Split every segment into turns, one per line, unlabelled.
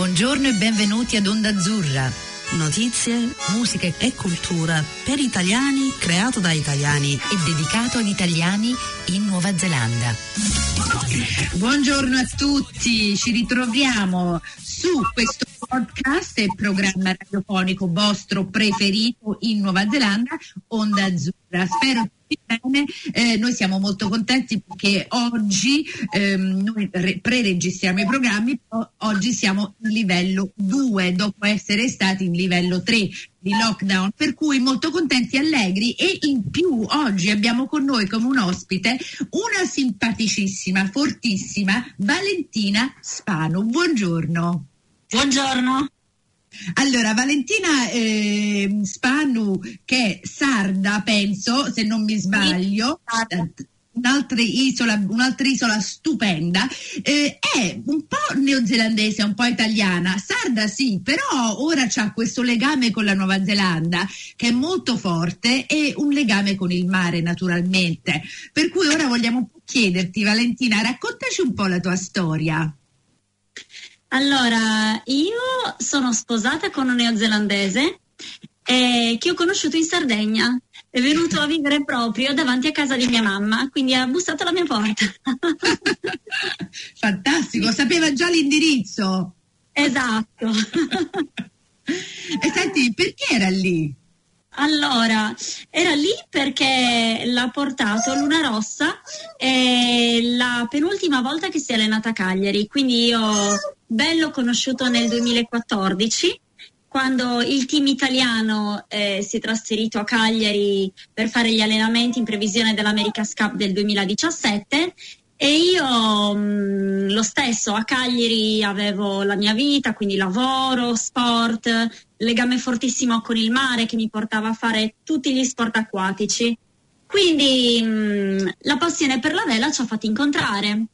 Buongiorno e benvenuti ad Onda Azzurra.
Notizie, musica e cultura per italiani, creato da italiani
e dedicato agli italiani in Nuova Zelanda.
Buongiorno a tutti, ci ritroviamo su questo podcast e programma radiofonico vostro preferito in Nuova Zelanda, Onda Azzurra. Spero bene. Eh, noi siamo molto contenti perché oggi ehm, noi re- pre-registriamo i programmi, oggi siamo in livello 2 dopo essere stati in livello 3 di lockdown, per cui molto contenti e allegri e in più oggi abbiamo con noi come un ospite una simpaticissima, fortissima Valentina Spano. Buongiorno.
Buongiorno.
Allora, Valentina eh, Spanu, che è sarda, penso, se non mi sbaglio, sì, un'altra isola, un'altra isola stupenda, eh, è un po' neozelandese, un po' italiana, sarda sì, però ora c'ha questo legame con la Nuova Zelanda che è molto forte e un legame con il mare naturalmente. Per cui ora vogliamo chiederti, Valentina, raccontaci un po' la tua storia.
Allora, io sono sposata con un neozelandese eh, che ho conosciuto in Sardegna. È venuto a vivere proprio davanti a casa di mia mamma, quindi ha bussato alla mia porta.
Fantastico, sapeva già l'indirizzo.
Esatto.
e senti, perché era lì?
Allora, era lì perché l'ha portato Luna Rossa è la penultima volta che si è allenata a Cagliari, quindi io bello conosciuto nel 2014 quando il team italiano eh, si è trasferito a Cagliari per fare gli allenamenti in previsione dell'America's Cup del 2017 e io mh, lo stesso a Cagliari avevo la mia vita, quindi lavoro, sport, legame fortissimo con il mare che mi portava a fare tutti gli sport acquatici. Quindi mh, la passione per la vela ci ha fatti incontrare.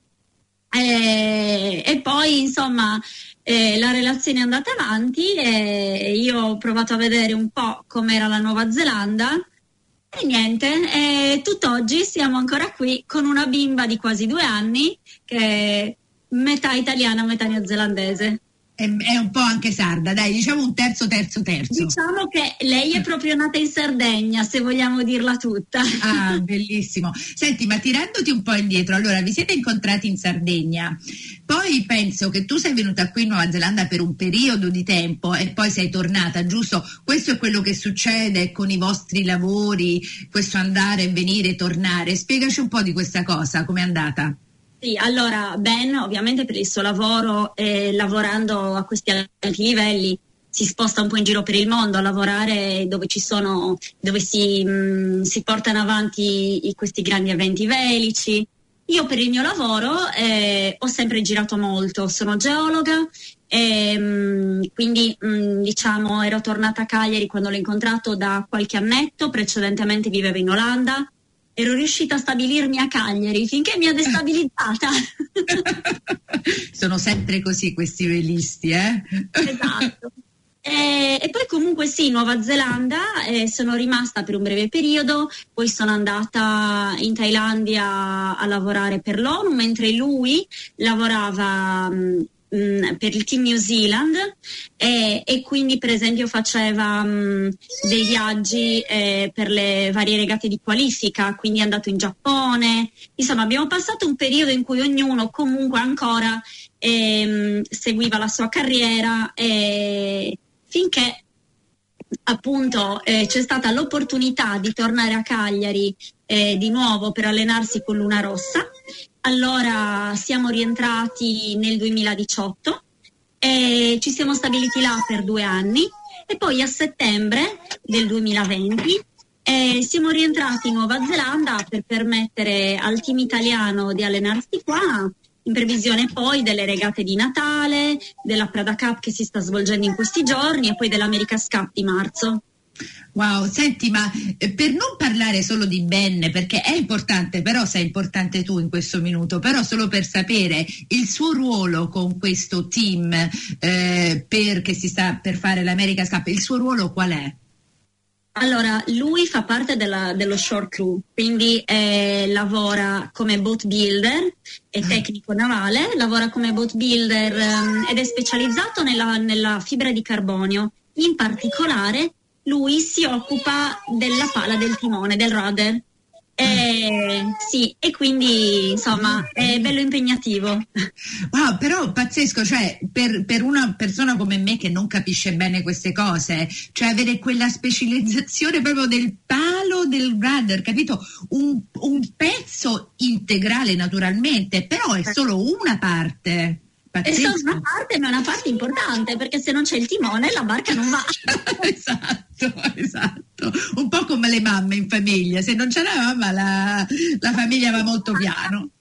E, e poi insomma eh, la relazione è andata avanti e io ho provato a vedere un po' com'era la Nuova Zelanda e niente, e tutt'oggi siamo ancora qui con una bimba di quasi due anni che è metà italiana, metà neozelandese.
È, un po' anche sarda, dai, diciamo un terzo, terzo, terzo.
Diciamo che lei è proprio nata in Sardegna, se vogliamo dirla tutta.
Ah, bellissimo. Senti, ma tirandoti un po' indietro, allora vi siete incontrati in Sardegna, poi penso che tu sei venuta qui in Nuova Zelanda per un periodo di tempo e poi sei tornata, giusto? Questo è quello che succede con i vostri lavori, questo andare e venire tornare. Spiegaci un po' di questa cosa, com'è andata?
Sì, allora Ben ovviamente per il suo lavoro e lavorando a questi alti livelli si sposta un po' in giro per il mondo a lavorare dove ci sono, dove si, mh, si portano avanti questi grandi eventi velici. Io per il mio lavoro eh, ho sempre girato molto, sono geologa e mh, quindi mh, diciamo ero tornata a Cagliari quando l'ho incontrato da qualche annetto, precedentemente vivevo in Olanda ero riuscita a stabilirmi a Cagliari finché mi ha destabilizzata.
Sono sempre così questi velisti, eh?
Esatto. E, e, poi comunque sì, Nuova Zelanda, eh, sono rimasta per un breve periodo, poi sono andata in Thailandia a lavorare per l'ONU, mentre lui lavorava mh, mh, per il team New Zealand e, e quindi per esempio faceva mh, dei viaggi eh, per le varie regate di qualifica, quindi è andato in Giappone. Insomma, abbiamo passato un periodo in cui ognuno comunque ancora eh, seguiva la sua carriera eh, finché appunto eh, c'è stata l'opportunità di tornare a Cagliari eh, di nuovo per allenarsi con Luna Rossa allora siamo rientrati nel 2018 e ci siamo stabiliti là per due anni e poi a settembre del 2020 eh, siamo rientrati in Nuova Zelanda per permettere al team italiano di allenarsi qua in previsione poi delle regate di Natale, della Prada Cup che si sta svolgendo in questi giorni e poi dell'America's Cup di marzo.
Wow, senti, ma eh, per non parlare solo di Ben, perché è importante, però sei importante tu in questo minuto, però solo per sapere il suo ruolo con questo team eh, per, che si sta per fare l'America Cup, il suo ruolo qual è?
Allora, lui fa parte della, dello shore crew, quindi eh, lavora come boat builder, è
Ah.
tecnico navale, lavora come boat builder ehm, ed è specializzato nella, nella fibra di carbonio. In particolare, lui si occupa della pala del timone, del rudder. Eh, sì, e quindi insomma è bello impegnativo.
Wow, però pazzesco, cioè per, per una persona come me che non capisce bene queste cose, cioè avere quella specializzazione proprio del palo del rudder, capito? Un, un pezzo integrale naturalmente, però è solo una parte.
È solo
Pazzesco.
una parte, ma è una parte importante perché se non c'è il timone la barca non va.
esatto, esatto. Un po' come le mamme in famiglia, se non c'è la mamma la, la famiglia va molto piano.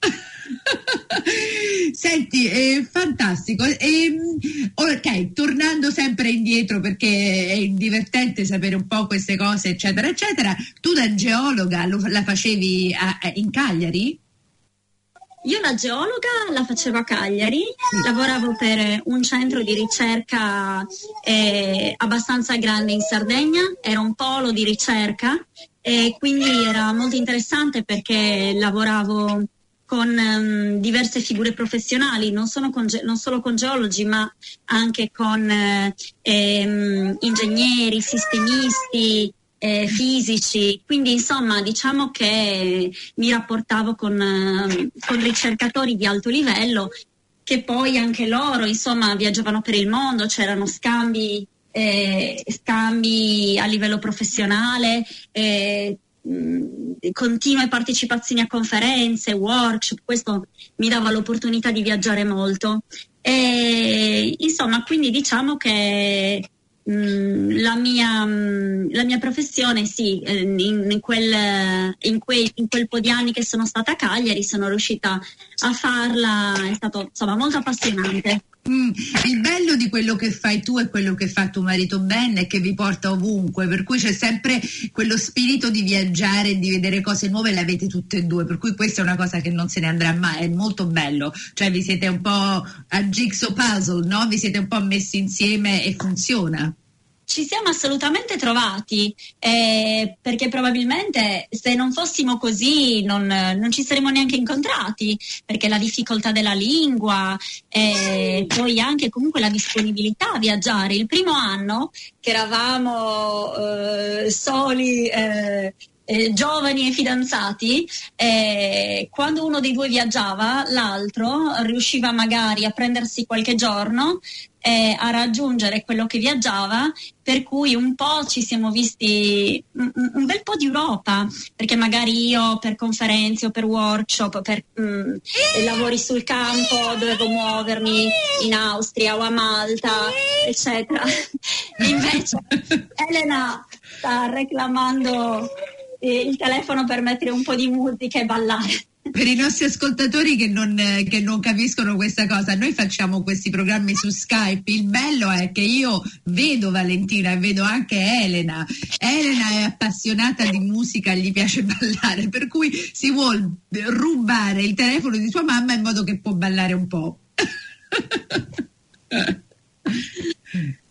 Senti, è fantastico. Ehm, ok, tornando sempre indietro perché è divertente sapere un po' queste cose, eccetera, eccetera. Tu da geologa lo- la facevi a- a- in Cagliari?
Io la geologa la facevo a Cagliari, lavoravo per un centro di ricerca eh, abbastanza grande in Sardegna, era un polo di ricerca e quindi era molto interessante perché lavoravo con ehm, diverse figure professionali, non, con ge- non solo con geologi ma anche con eh, ehm, ingegneri, sistemisti, eh, fisici, quindi insomma diciamo che mi rapportavo con, eh, con ricercatori di alto livello che poi anche loro insomma viaggiavano per il mondo, c'erano scambi, eh, scambi a livello professionale, eh, continue partecipazioni a conferenze, workshop, questo mi dava l'opportunità di viaggiare molto. E, insomma, quindi diciamo che la, mia, mm, la mia professione, sì, eh, in, quel, in, quei- in quel po' di anni che sono stata a Cagliari sono riuscita a farla, è stato insomma molto appassionante.
Mm, il bello di quello che fai tu e quello che fa tuo marito Ben è che vi porta ovunque, per cui c'è sempre quello spirito di viaggiare e di vedere cose nuove, l'avete tutte e due, per cui questa è una cosa che non se ne andrà mai, è molto bello, cioè vi siete un po' a jigsaw puzzle, no? Vi siete un po' messi insieme e funziona.
Ci siamo assolutamente trovati eh, perché probabilmente se non fossimo così non, non ci saremmo neanche incontrati perché la difficoltà della lingua e poi anche comunque la disponibilità a viaggiare. Il primo anno che eravamo eh, soli eh, eh, giovani e fidanzati, eh, quando uno dei due viaggiava, l'altro riusciva magari a prendersi qualche giorno eh, a raggiungere quello che viaggiava, per cui un po' ci siamo visti un, un bel po' di Europa, perché magari io per conferenze o per workshop, per mm, eh, lavori sul campo dovevo muovermi in Austria o a Malta, eccetera. Invece Elena sta reclamando eh, il telefono per mettere un po' di musica e ballare.
Per i nostri ascoltatori che non, che non capiscono questa cosa, noi facciamo questi programmi su Skype. Il bello è che io vedo Valentina e vedo anche Elena. Elena è appassionata di musica, gli piace ballare, per cui si vuole rubare il telefono di sua mamma in modo che può ballare un po'.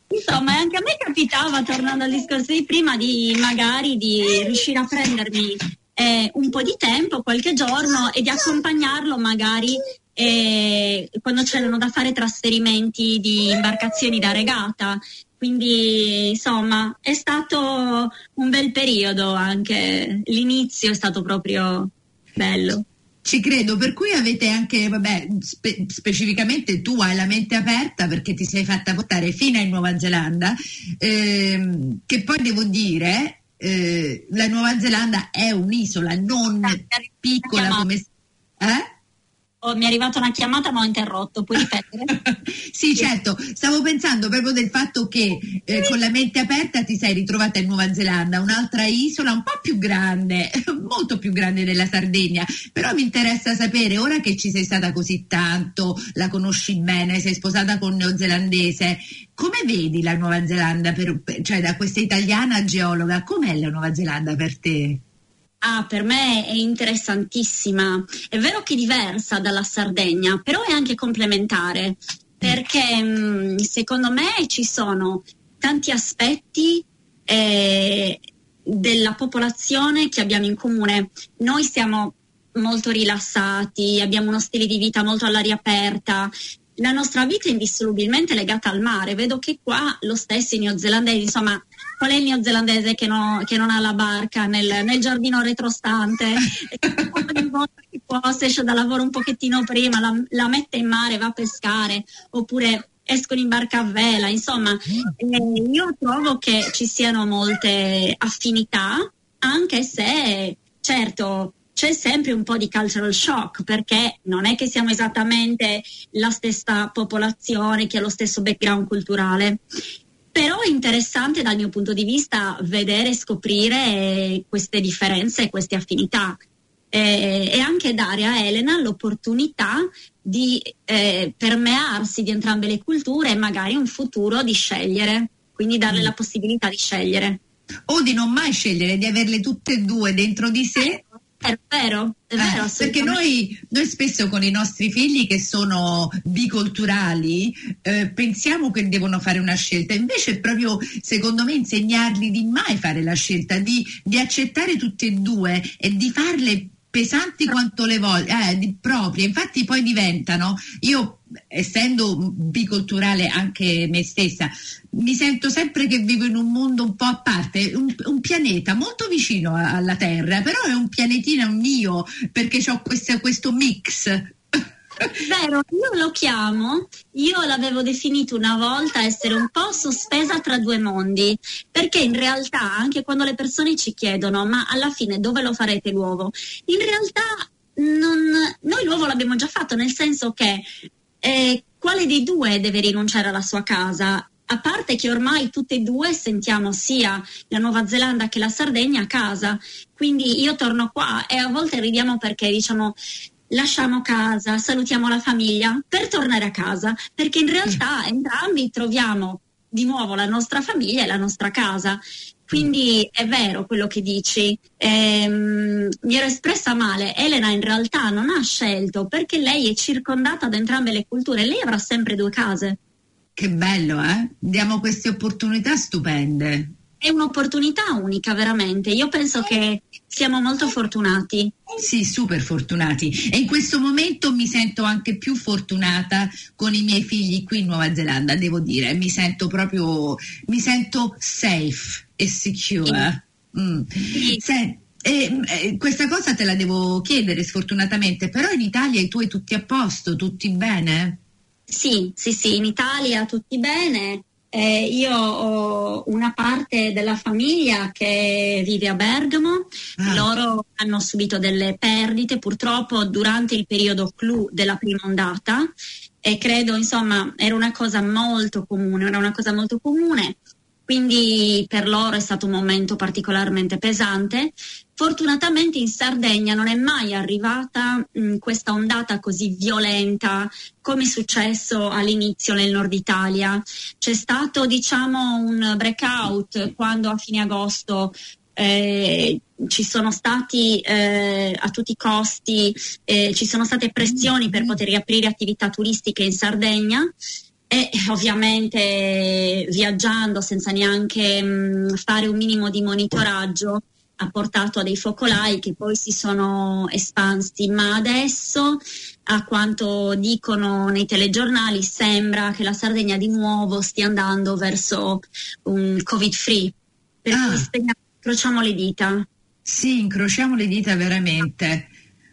Insomma, anche a me capitava, tornando al discorso di prima, di magari di riuscire a prendermi eh, un po' di tempo, qualche giorno e di accompagnarlo magari eh, quando c'erano da fare trasferimenti di imbarcazioni da regata. Quindi, insomma, è stato un bel periodo anche. L'inizio è stato proprio bello.
Ci credo, per cui avete anche, vabbè, spe- specificamente tu hai la mente aperta perché ti sei fatta portare fino in Nuova Zelanda, ehm, che poi devo dire, eh, la Nuova Zelanda è un'isola non piccola come... Eh?
Oh, mi è arrivata una chiamata ma ho interrotto, puoi ripetere?
sì, certo, stavo pensando proprio del fatto che eh, con la mente aperta ti sei ritrovata in Nuova Zelanda, un'altra isola un po' più grande, molto più grande della Sardegna, però mi interessa sapere, ora che ci sei stata così tanto, la conosci bene, sei sposata con un neozelandese, come vedi la Nuova Zelanda, per, cioè da questa italiana geologa, com'è la Nuova Zelanda per te?
Ah, per me è interessantissima. È vero che è diversa dalla Sardegna, però è anche complementare, perché mh, secondo me ci sono tanti aspetti eh, della popolazione che abbiamo in comune. Noi siamo molto rilassati, abbiamo uno stile di vita molto all'aria aperta. La nostra vita è indissolubilmente legata al mare. Vedo che qua lo stesso i neozelandesi, insomma, qual è il neozelandese che, no, che non ha la barca nel, nel giardino retrostante? Ogni volta che può, se esce da lavoro un pochettino prima, la, la mette in mare, va a pescare, oppure escono in barca a vela, insomma, eh, io trovo che ci siano molte affinità, anche se certo c'è sempre un po' di cultural shock perché non è che siamo esattamente la stessa popolazione che ha lo stesso background culturale. Però è interessante dal mio punto di vista vedere e scoprire queste differenze e queste affinità eh, e anche dare a Elena l'opportunità di eh, permearsi di entrambe le culture e magari un futuro di scegliere, quindi darle mm. la possibilità di scegliere.
O di non mai scegliere, di averle tutte e due dentro di sé
è vero, è vero.
Eh, perché noi, noi, spesso con i nostri figli che sono biculturali eh, pensiamo che devono fare una scelta, invece è proprio secondo me insegnargli di mai fare la scelta, di, di accettare tutte e due e di farle pesanti quanto le voglia, eh, proprie, infatti poi diventano, io essendo biculturale anche me stessa, mi sento sempre che vivo in un mondo un po' a parte, un, un pianeta molto vicino alla Terra, però è un pianetino mio perché ho questo mix
Vero, io lo chiamo, io l'avevo definito una volta essere un po' sospesa tra due mondi, perché in realtà anche quando le persone ci chiedono ma alla fine dove lo farete l'uovo, in realtà non, noi l'uovo l'abbiamo già fatto, nel senso che eh, quale dei due deve rinunciare alla sua casa? A parte che ormai tutte e due sentiamo sia la Nuova Zelanda che la Sardegna a casa, quindi io torno qua e a volte ridiamo perché diciamo lasciamo casa, salutiamo la famiglia per tornare a casa, perché in realtà mm. entrambi troviamo di nuovo la nostra famiglia e la nostra casa. Quindi è vero quello che dici. Ehm, mi ero espressa male. Elena in realtà non ha scelto perché lei è circondata da entrambe le culture. Lei avrà sempre due case.
Che bello, eh? Diamo queste opportunità stupende
è un'opportunità unica, veramente. Io penso che siamo molto fortunati.
Sì, super fortunati. E in questo momento mi sento anche più fortunata con i miei figli qui in Nuova Zelanda, devo dire. Mi sento proprio, mi sento safe e secure. Mm. Sì. Se, e, eh, questa cosa te la devo chiedere sfortunatamente, però in Italia i tuoi tutti a posto, tutti bene?
Sì, sì, sì, in Italia tutti bene. Eh, io ho una parte della famiglia che vive a Bergamo, ah. loro hanno subito delle perdite purtroppo durante il periodo clou della prima ondata e credo insomma era una cosa molto comune, era una cosa molto comune quindi per loro è stato un momento particolarmente pesante. Fortunatamente in Sardegna non è mai arrivata mh, questa ondata così violenta come è successo all'inizio nel nord Italia. C'è stato diciamo un breakout quando a fine agosto eh, ci sono stati eh, a tutti i costi, eh, ci sono state pressioni per poter riaprire attività turistiche in Sardegna e ovviamente viaggiando senza neanche mh, fare un minimo di monitoraggio ha portato a dei focolai che poi si sono espansi, ma adesso, a quanto dicono nei telegiornali, sembra che la Sardegna di nuovo stia andando verso un covid free. Per ah. cui spegniamo, incrociamo le dita.
Sì, incrociamo le dita veramente.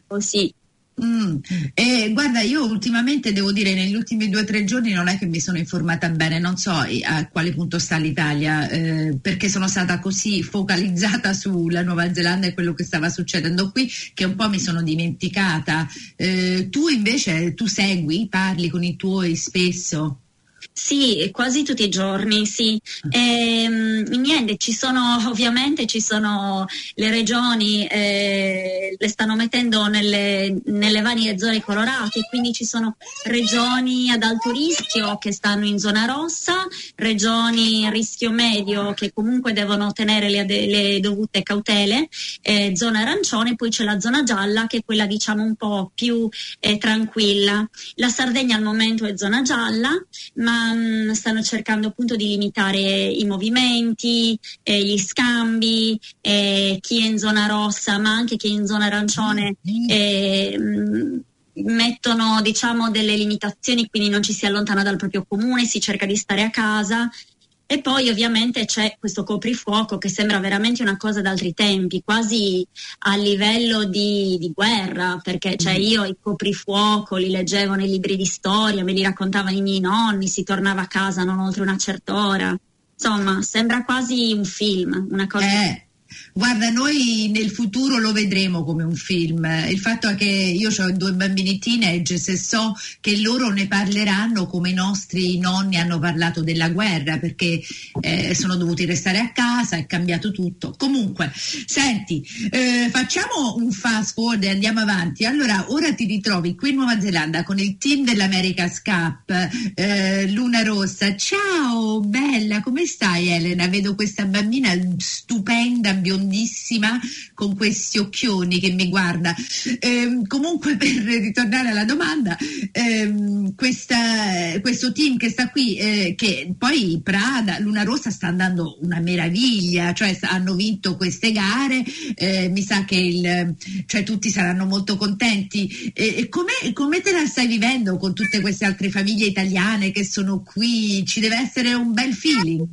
Oh, sì.
Mm. E guarda, io ultimamente devo dire, negli ultimi due o tre giorni non è che mi sono informata bene, non so a quale punto sta l'Italia, eh, perché sono stata così focalizzata sulla Nuova Zelanda e quello che stava succedendo qui che un po' mi sono dimenticata. Eh, tu invece, tu segui, parli con i tuoi spesso?
Sì, quasi tutti i giorni, sì. E, ehm, niente, ci sono ovviamente ci sono le regioni, eh, le stanno mettendo nelle, nelle, varie zone colorate, quindi ci sono regioni ad alto rischio che stanno in zona rossa, regioni a rischio medio che comunque devono tenere le, le dovute cautele, eh, zona arancione, poi c'è la zona gialla che è quella diciamo un po' più eh, tranquilla. La Sardegna al momento è zona gialla, ma stanno cercando appunto di limitare i movimenti, eh, gli scambi, eh, chi è in zona rossa ma anche chi è in zona arancione. Eh, mh, mettono diciamo delle limitazioni quindi non ci si allontana dal proprio comune si cerca di stare a casa e poi ovviamente c'è questo coprifuoco che sembra veramente una cosa d'altri tempi, quasi a livello di, di guerra, perché cioè, io i coprifuoco li leggevo nei libri di storia, me li raccontavano i miei nonni, si tornava a casa non oltre una certa ora. Insomma, sembra quasi un film, una cosa.
Eh. Guarda, noi nel futuro lo vedremo come un film. Il fatto è che io ho due bambini teenage e so che loro ne parleranno come i nostri nonni hanno parlato della guerra perché eh, sono dovuti restare a casa, è cambiato tutto. Comunque, senti, eh, facciamo un fast forward e andiamo avanti. Allora, ora ti ritrovi qui in Nuova Zelanda con il team dell'America's Cup, eh, Luna Rossa. Ciao, bella, come stai Elena? Vedo questa bambina stupenda, biondissima con questi occhioni che mi guarda. Eh, comunque per ritornare alla domanda, ehm, questa, questo team che sta qui, eh, che poi Prada, Luna Rossa sta andando una meraviglia, cioè hanno vinto queste gare, eh, mi sa che il, cioè, tutti saranno molto contenti. Come, come te la stai vivendo con tutte queste altre famiglie italiane che sono qui? Ci deve essere un bel feeling.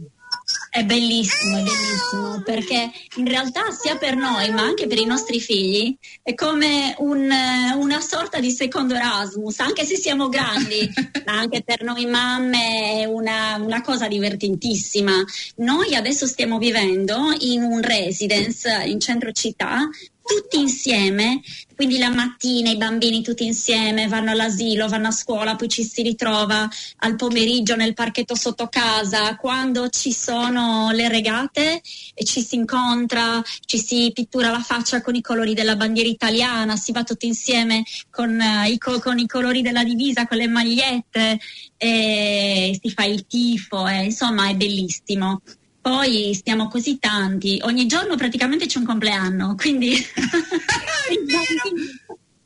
È bellissimo, è bellissimo, perché in realtà sia per noi ma anche per i nostri figli è come un, una sorta di secondo Erasmus, anche se siamo grandi, ma anche per noi mamme è una, una cosa divertentissima. Noi adesso stiamo vivendo in un residence in centro città tutti insieme, quindi la mattina i bambini tutti insieme vanno all'asilo, vanno a scuola, poi ci si ritrova al pomeriggio nel parchetto sotto casa, quando ci sono le regate e ci si incontra, ci si pittura la faccia con i colori della bandiera italiana, si va tutti insieme con, uh, i, co- con i, colori della divisa, con le magliette, si fa il tifo, e, insomma è bellissimo poi stiamo così tanti, ogni giorno praticamente c'è un compleanno, quindi...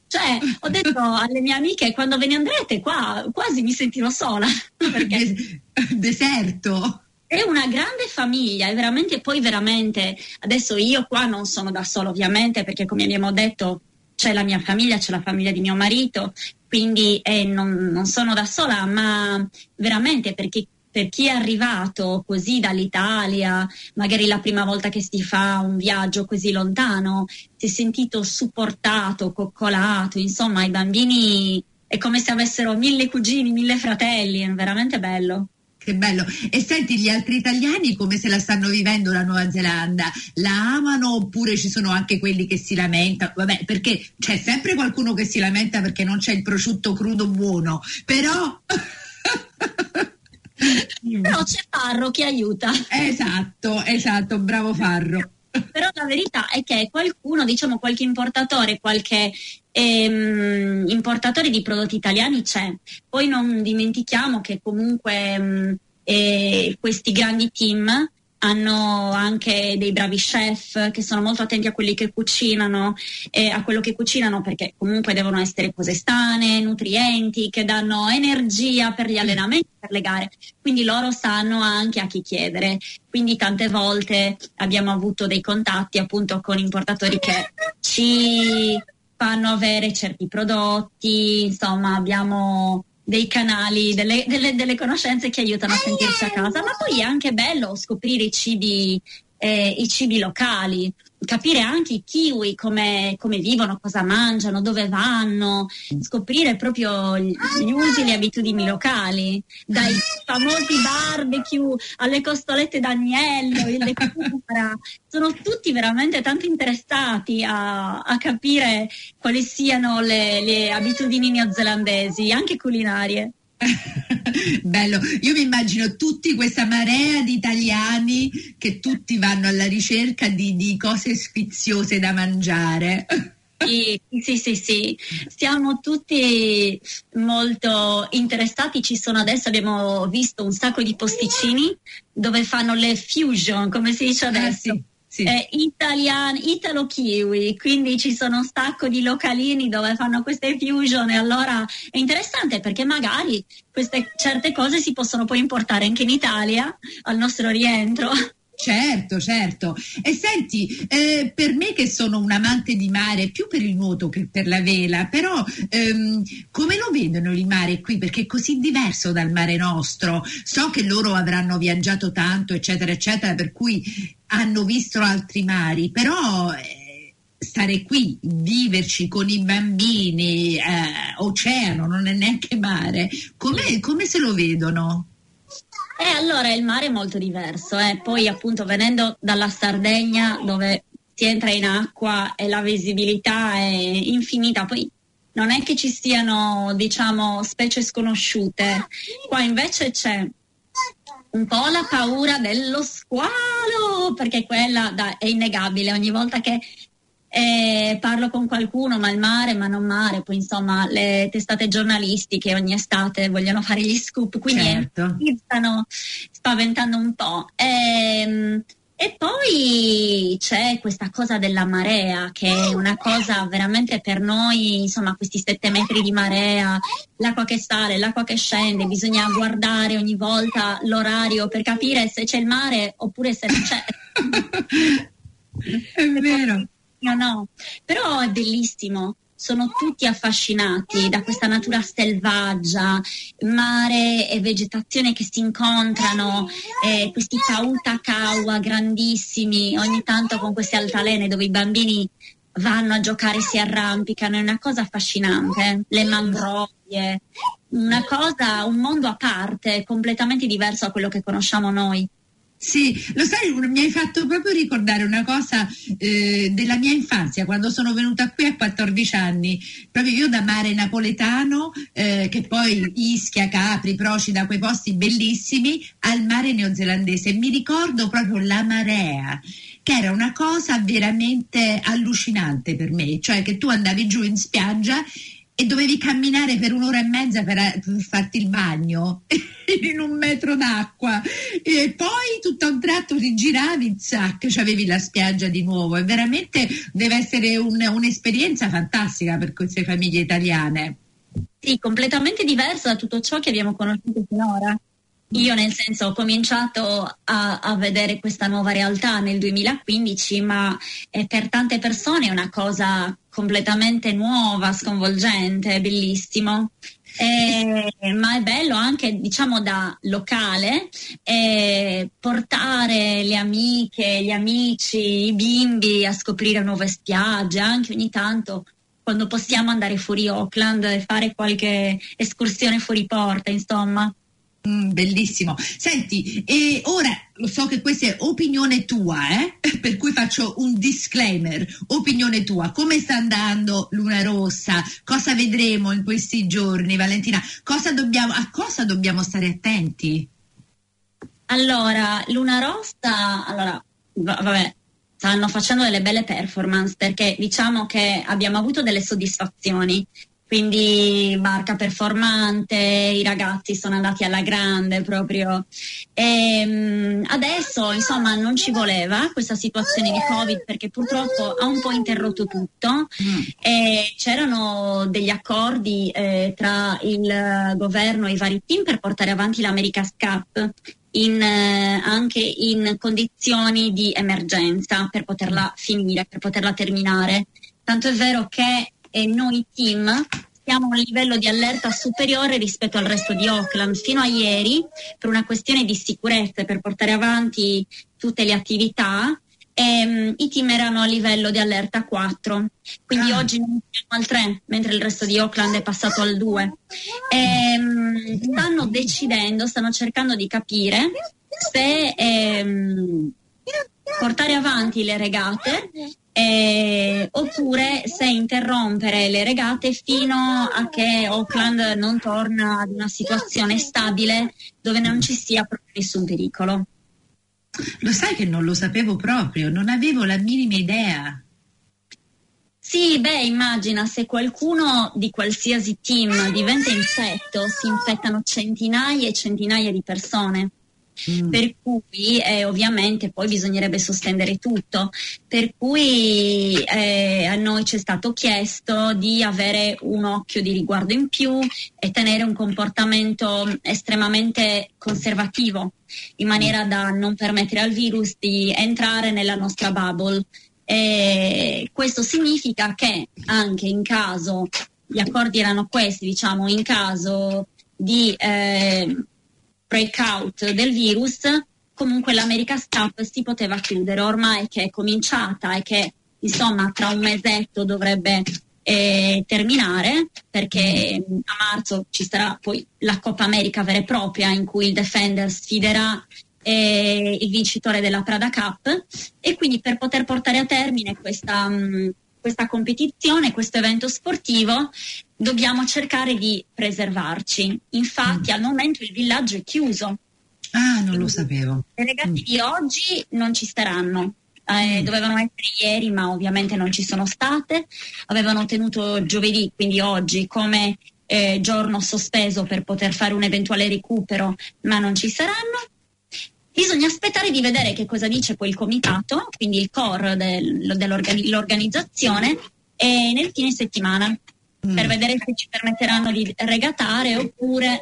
cioè, ho detto alle mie amiche, quando ve ne andrete qua, quasi mi sentirò sola.
Perché Deserto.
È una grande famiglia, è veramente, poi veramente, adesso io qua non sono da sola ovviamente, perché come abbiamo detto c'è la mia famiglia, c'è la famiglia di mio marito, quindi eh, non, non sono da sola, ma veramente perché per chi è arrivato così dall'Italia, magari la prima volta che si fa un viaggio così lontano, si è sentito supportato, coccolato, insomma i bambini è come se avessero mille cugini, mille fratelli, è veramente bello.
Che bello. E senti, gli altri italiani come se la stanno vivendo la Nuova Zelanda? La amano oppure ci sono anche quelli che si lamentano? Vabbè, perché c'è sempre qualcuno che si lamenta perché non c'è il prosciutto crudo buono, però...
Però c'è Farro che aiuta.
Esatto, esatto, bravo Farro.
Però la verità è che qualcuno, diciamo qualche importatore, qualche ehm, importatore di prodotti italiani c'è. Poi non dimentichiamo che comunque ehm, eh, questi grandi team hanno anche dei bravi chef che sono molto attenti a quelli che cucinano e a quello che cucinano perché comunque devono essere cose sane, nutrienti, che danno energia per gli allenamenti, per le gare. Quindi loro sanno anche a chi chiedere. Quindi tante volte abbiamo avuto dei contatti appunto con importatori che ci fanno avere certi prodotti, insomma abbiamo dei canali, delle, delle, delle, conoscenze che aiutano a sentirci a casa, ma poi è anche bello scoprire i cibi, eh, i cibi locali, capire anche i kiwi come, come, vivono, cosa mangiano, dove vanno, scoprire proprio gli, usi e le abitudini locali, dai famosi barbecue alle costolette d'agnello, le cupra, sono tutti veramente tanto interessati a, a capire quali siano le, le abitudini neozelandesi, anche culinarie.
Bello, io mi immagino tutti questa marea di italiani che tutti vanno alla ricerca di, di cose sfiziose da mangiare.
Sì, sì, sì, sì, siamo tutti molto interessati. Ci sono adesso, abbiamo visto un sacco di posticini dove fanno le fusion, come si dice adesso.
Ah, sì.
Sì. eh, italian, italo-kiwi, quindi ci sono un sacco di localini dove fanno queste fusion e allora è interessante perché magari queste certe cose si possono poi importare anche in Italia al nostro rientro.
Certo, certo. E senti, eh, per me che sono un amante di mare, più per il nuoto che per la vela, però ehm, come lo vedono il mare qui? Perché è così diverso dal mare nostro. So che loro avranno viaggiato tanto, eccetera, eccetera, per cui hanno visto altri mari, però... Eh, stare qui, viverci con i bambini, eh, oceano, non è neanche mare, come, se lo vedono?
Eh, allora il mare è molto diverso, eh. poi appunto venendo dalla Sardegna dove si entra in acqua e la visibilità è infinita, poi non è che ci siano diciamo specie sconosciute, qua invece c'è un po' la paura dello squalo, perché quella da, è innegabile, ogni volta che eh, parlo con qualcuno, ma il mare, ma non mare, poi insomma le testate giornalistiche ogni estate vogliono fare gli scoop, quindi certo. stanno spaventando un po'. E, ehm, e poi c'è questa cosa della marea, che è una cosa veramente per noi, insomma, questi sette metri di marea, l'acqua che sale, l'acqua che scende, bisogna guardare ogni volta l'orario per capire se c'è il mare oppure se non c'è.
è vero
no, no, però è bellissimo. Sono tutti affascinati da questa natura selvaggia, mare e vegetazione che si incontrano, eh, questi tauta kawa grandissimi, ogni tanto con queste altalene dove i bambini vanno a giocare, si arrampicano, è una cosa affascinante. Le mangrovie, una cosa, un mondo a parte, completamente diverso da quello che conosciamo noi.
Sì, lo sai, mi hai fatto proprio ricordare una cosa eh, della mia infanzia, quando sono venuta qui a 14 anni, proprio io da mare napoletano, eh, che poi Ischia, Capri, Procida, quei posti bellissimi, al mare neozelandese. Mi ricordo proprio la marea che era una cosa veramente allucinante per me, cioè che tu andavi giù in spiaggia e dovevi camminare per un'ora e mezza per, per farti il bagno in un metro d'acqua e poi tutto a un tratto ti giravi, zac, avevi la spiaggia di nuovo e veramente deve essere un, un'esperienza fantastica per queste famiglie italiane.
Sì, completamente diversa da tutto ciò che abbiamo conosciuto finora. Io nel senso ho cominciato a, a, vedere questa nuova realtà nel 2015, ma eh, per tante persone è una cosa completamente nuova, sconvolgente, bellissimo. Eh, ma è bello anche, diciamo, da locale eh, portare le amiche, gli amici, i bimbi a scoprire nuove spiagge, anche ogni tanto quando possiamo andare fuori Auckland e fare qualche escursione fuori porta, insomma.
Mm, bellissimo. Senti, e ora lo so che questa è opinione tua, eh? per cui faccio un disclaimer. Opinione tua, come sta andando Luna Rossa? Cosa vedremo in questi giorni, Valentina? Cosa dobbiamo, a cosa dobbiamo stare attenti?
Allora, Luna Rossa, allora, vabbè, stanno facendo delle belle performance perché diciamo che abbiamo avuto delle soddisfazioni quindi barca performante, i ragazzi sono andati alla grande proprio. E, ehm, adesso insomma non ci voleva questa situazione di Covid perché purtroppo ha un po' interrotto tutto mm. e c'erano degli accordi eh, tra il governo e i vari team per portare avanti l'America Cup in, eh, anche in condizioni di emergenza per poterla finire, per poterla terminare. Tanto è vero che e noi team siamo a un livello di allerta superiore rispetto al resto di Auckland. Fino a ieri, per una questione di sicurezza e per portare avanti tutte le attività, ehm, i team erano a livello di allerta 4. Quindi ah. oggi non siamo al 3, mentre il resto di Auckland è passato al 2. Ehm, stanno decidendo, stanno cercando di capire se ehm, portare avanti le regate eh, oppure se interrompere le regate fino a che Auckland non torna ad una situazione stabile dove non ci sia nessun pericolo.
Lo sai che non lo sapevo proprio, non avevo la minima idea.
Sì, beh, immagina se qualcuno di qualsiasi team diventa infetto, si infettano centinaia e centinaia di persone. Mm. Per cui eh, ovviamente poi bisognerebbe sospendere tutto. Per cui eh, a noi ci è stato chiesto di avere un occhio di riguardo in più e tenere un comportamento estremamente conservativo, in maniera da non permettere al virus di entrare nella nostra bubble. E questo significa che anche in caso, gli accordi erano questi, diciamo, in caso di eh, breakout del virus, comunque l'America Cup si poteva chiudere. Ormai che è cominciata e che insomma tra un mesetto dovrebbe eh, terminare perché a marzo ci sarà poi la Coppa America vera e propria in cui il Defender sfiderà eh, il vincitore della Prada Cup e quindi per poter portare a termine questa, mh, questa competizione, questo evento sportivo, dobbiamo cercare di preservarci. Infatti mm. al momento il villaggio è chiuso.
Ah, non lo sapevo.
Le regate mm. di oggi non ci saranno. Eh, mm. Dovevano essere ieri, ma ovviamente non ci sono state. Avevano tenuto giovedì, quindi oggi, come eh, giorno sospeso per poter fare un eventuale recupero, ma non ci saranno. Bisogna aspettare di vedere che cosa dice poi il comitato, quindi il core del, dell'organizzazione, e nel fine settimana, mm. per vedere se ci permetteranno di regatare oppure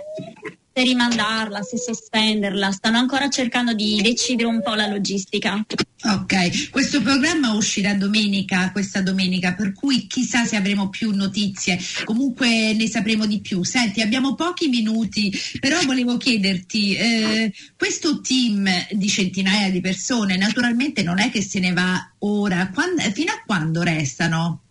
se rimandarla, se sospenderla, stanno ancora cercando di decidere un po' la logistica.
Ok, questo programma uscirà domenica, questa domenica, per cui chissà se avremo più notizie, comunque ne sapremo di più. Senti, abbiamo pochi minuti, però volevo chiederti, eh, questo team di centinaia di persone naturalmente non è che se ne va ora, quando, fino a quando restano?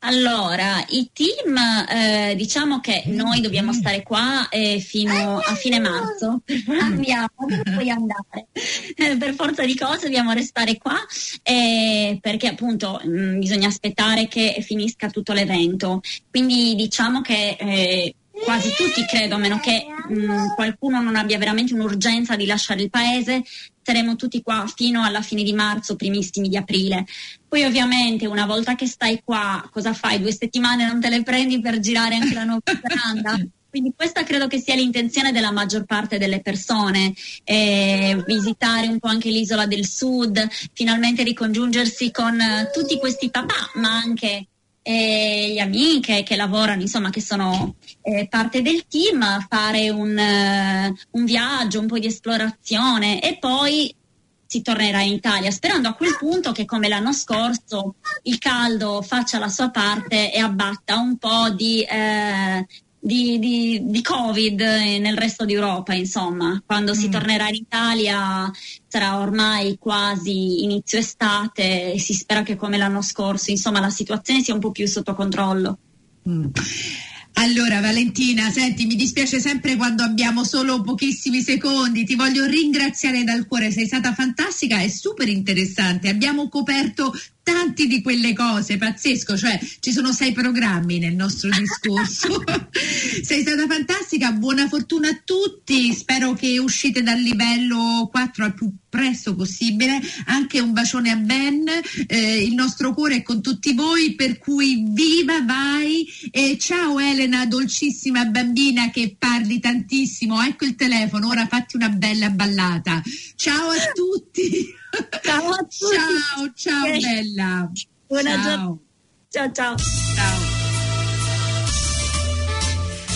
Allora, i team, eh, diciamo che noi dobbiamo stare qua eh, fino a fine marzo, andiamo, puoi andare, eh, per forza di cose dobbiamo restare qua eh, perché appunto mh, mm, bisogna aspettare che finisca tutto l'evento, quindi diciamo che eh, quasi tutti credo, a meno che mh, mm, qualcuno non abbia veramente un'urgenza di lasciare il paese, saremo tutti qua fino alla fine di marzo, primissimi di aprile. Poi ovviamente una volta che stai qua, cosa fai? Due settimane non te le prendi per girare anche la Nuova Zelanda? Quindi questa credo che sia l'intenzione della maggior parte delle persone, eh, visitare un po' anche l'isola del sud, finalmente ricongiungersi con eh, tutti questi papà, ma anche e gli amiche che lavorano, insomma, che sono eh, parte del team, fare un, uh, un viaggio, un po' di esplorazione e poi si tornerà in Italia, sperando a quel punto che come l'anno scorso il caldo faccia la sua parte e abbatta un po' di eh, di, di, di, Covid nel resto d'Europa, insomma, quando mm. si tornerà in Italia sarà ormai quasi inizio estate e si spera che come l'anno scorso, insomma, la situazione sia un po' più sotto controllo.
Mm. Allora Valentina, senti, mi dispiace sempre quando abbiamo solo pochissimi secondi, ti voglio ringraziare dal cuore, sei stata fantastica e super interessante, abbiamo coperto tanti di quelle cose, pazzesco, cioè ci sono sei programmi nel nostro discorso. Sei stata fantastica, buona fortuna a tutti, spero che uscite dal livello 4 al più presto possibile, anche un bacione a Ben, eh, il nostro cuore è con tutti voi, per cui viva, vai e ciao Elena, dolcissima bambina che parli tantissimo, ecco il telefono, ora fatti una bella ballata. Ciao a tutti!
Ciao a tutti.
Ciao, ciao bella.
Buona ciao. giornata. Ciao, ciao. Ciao.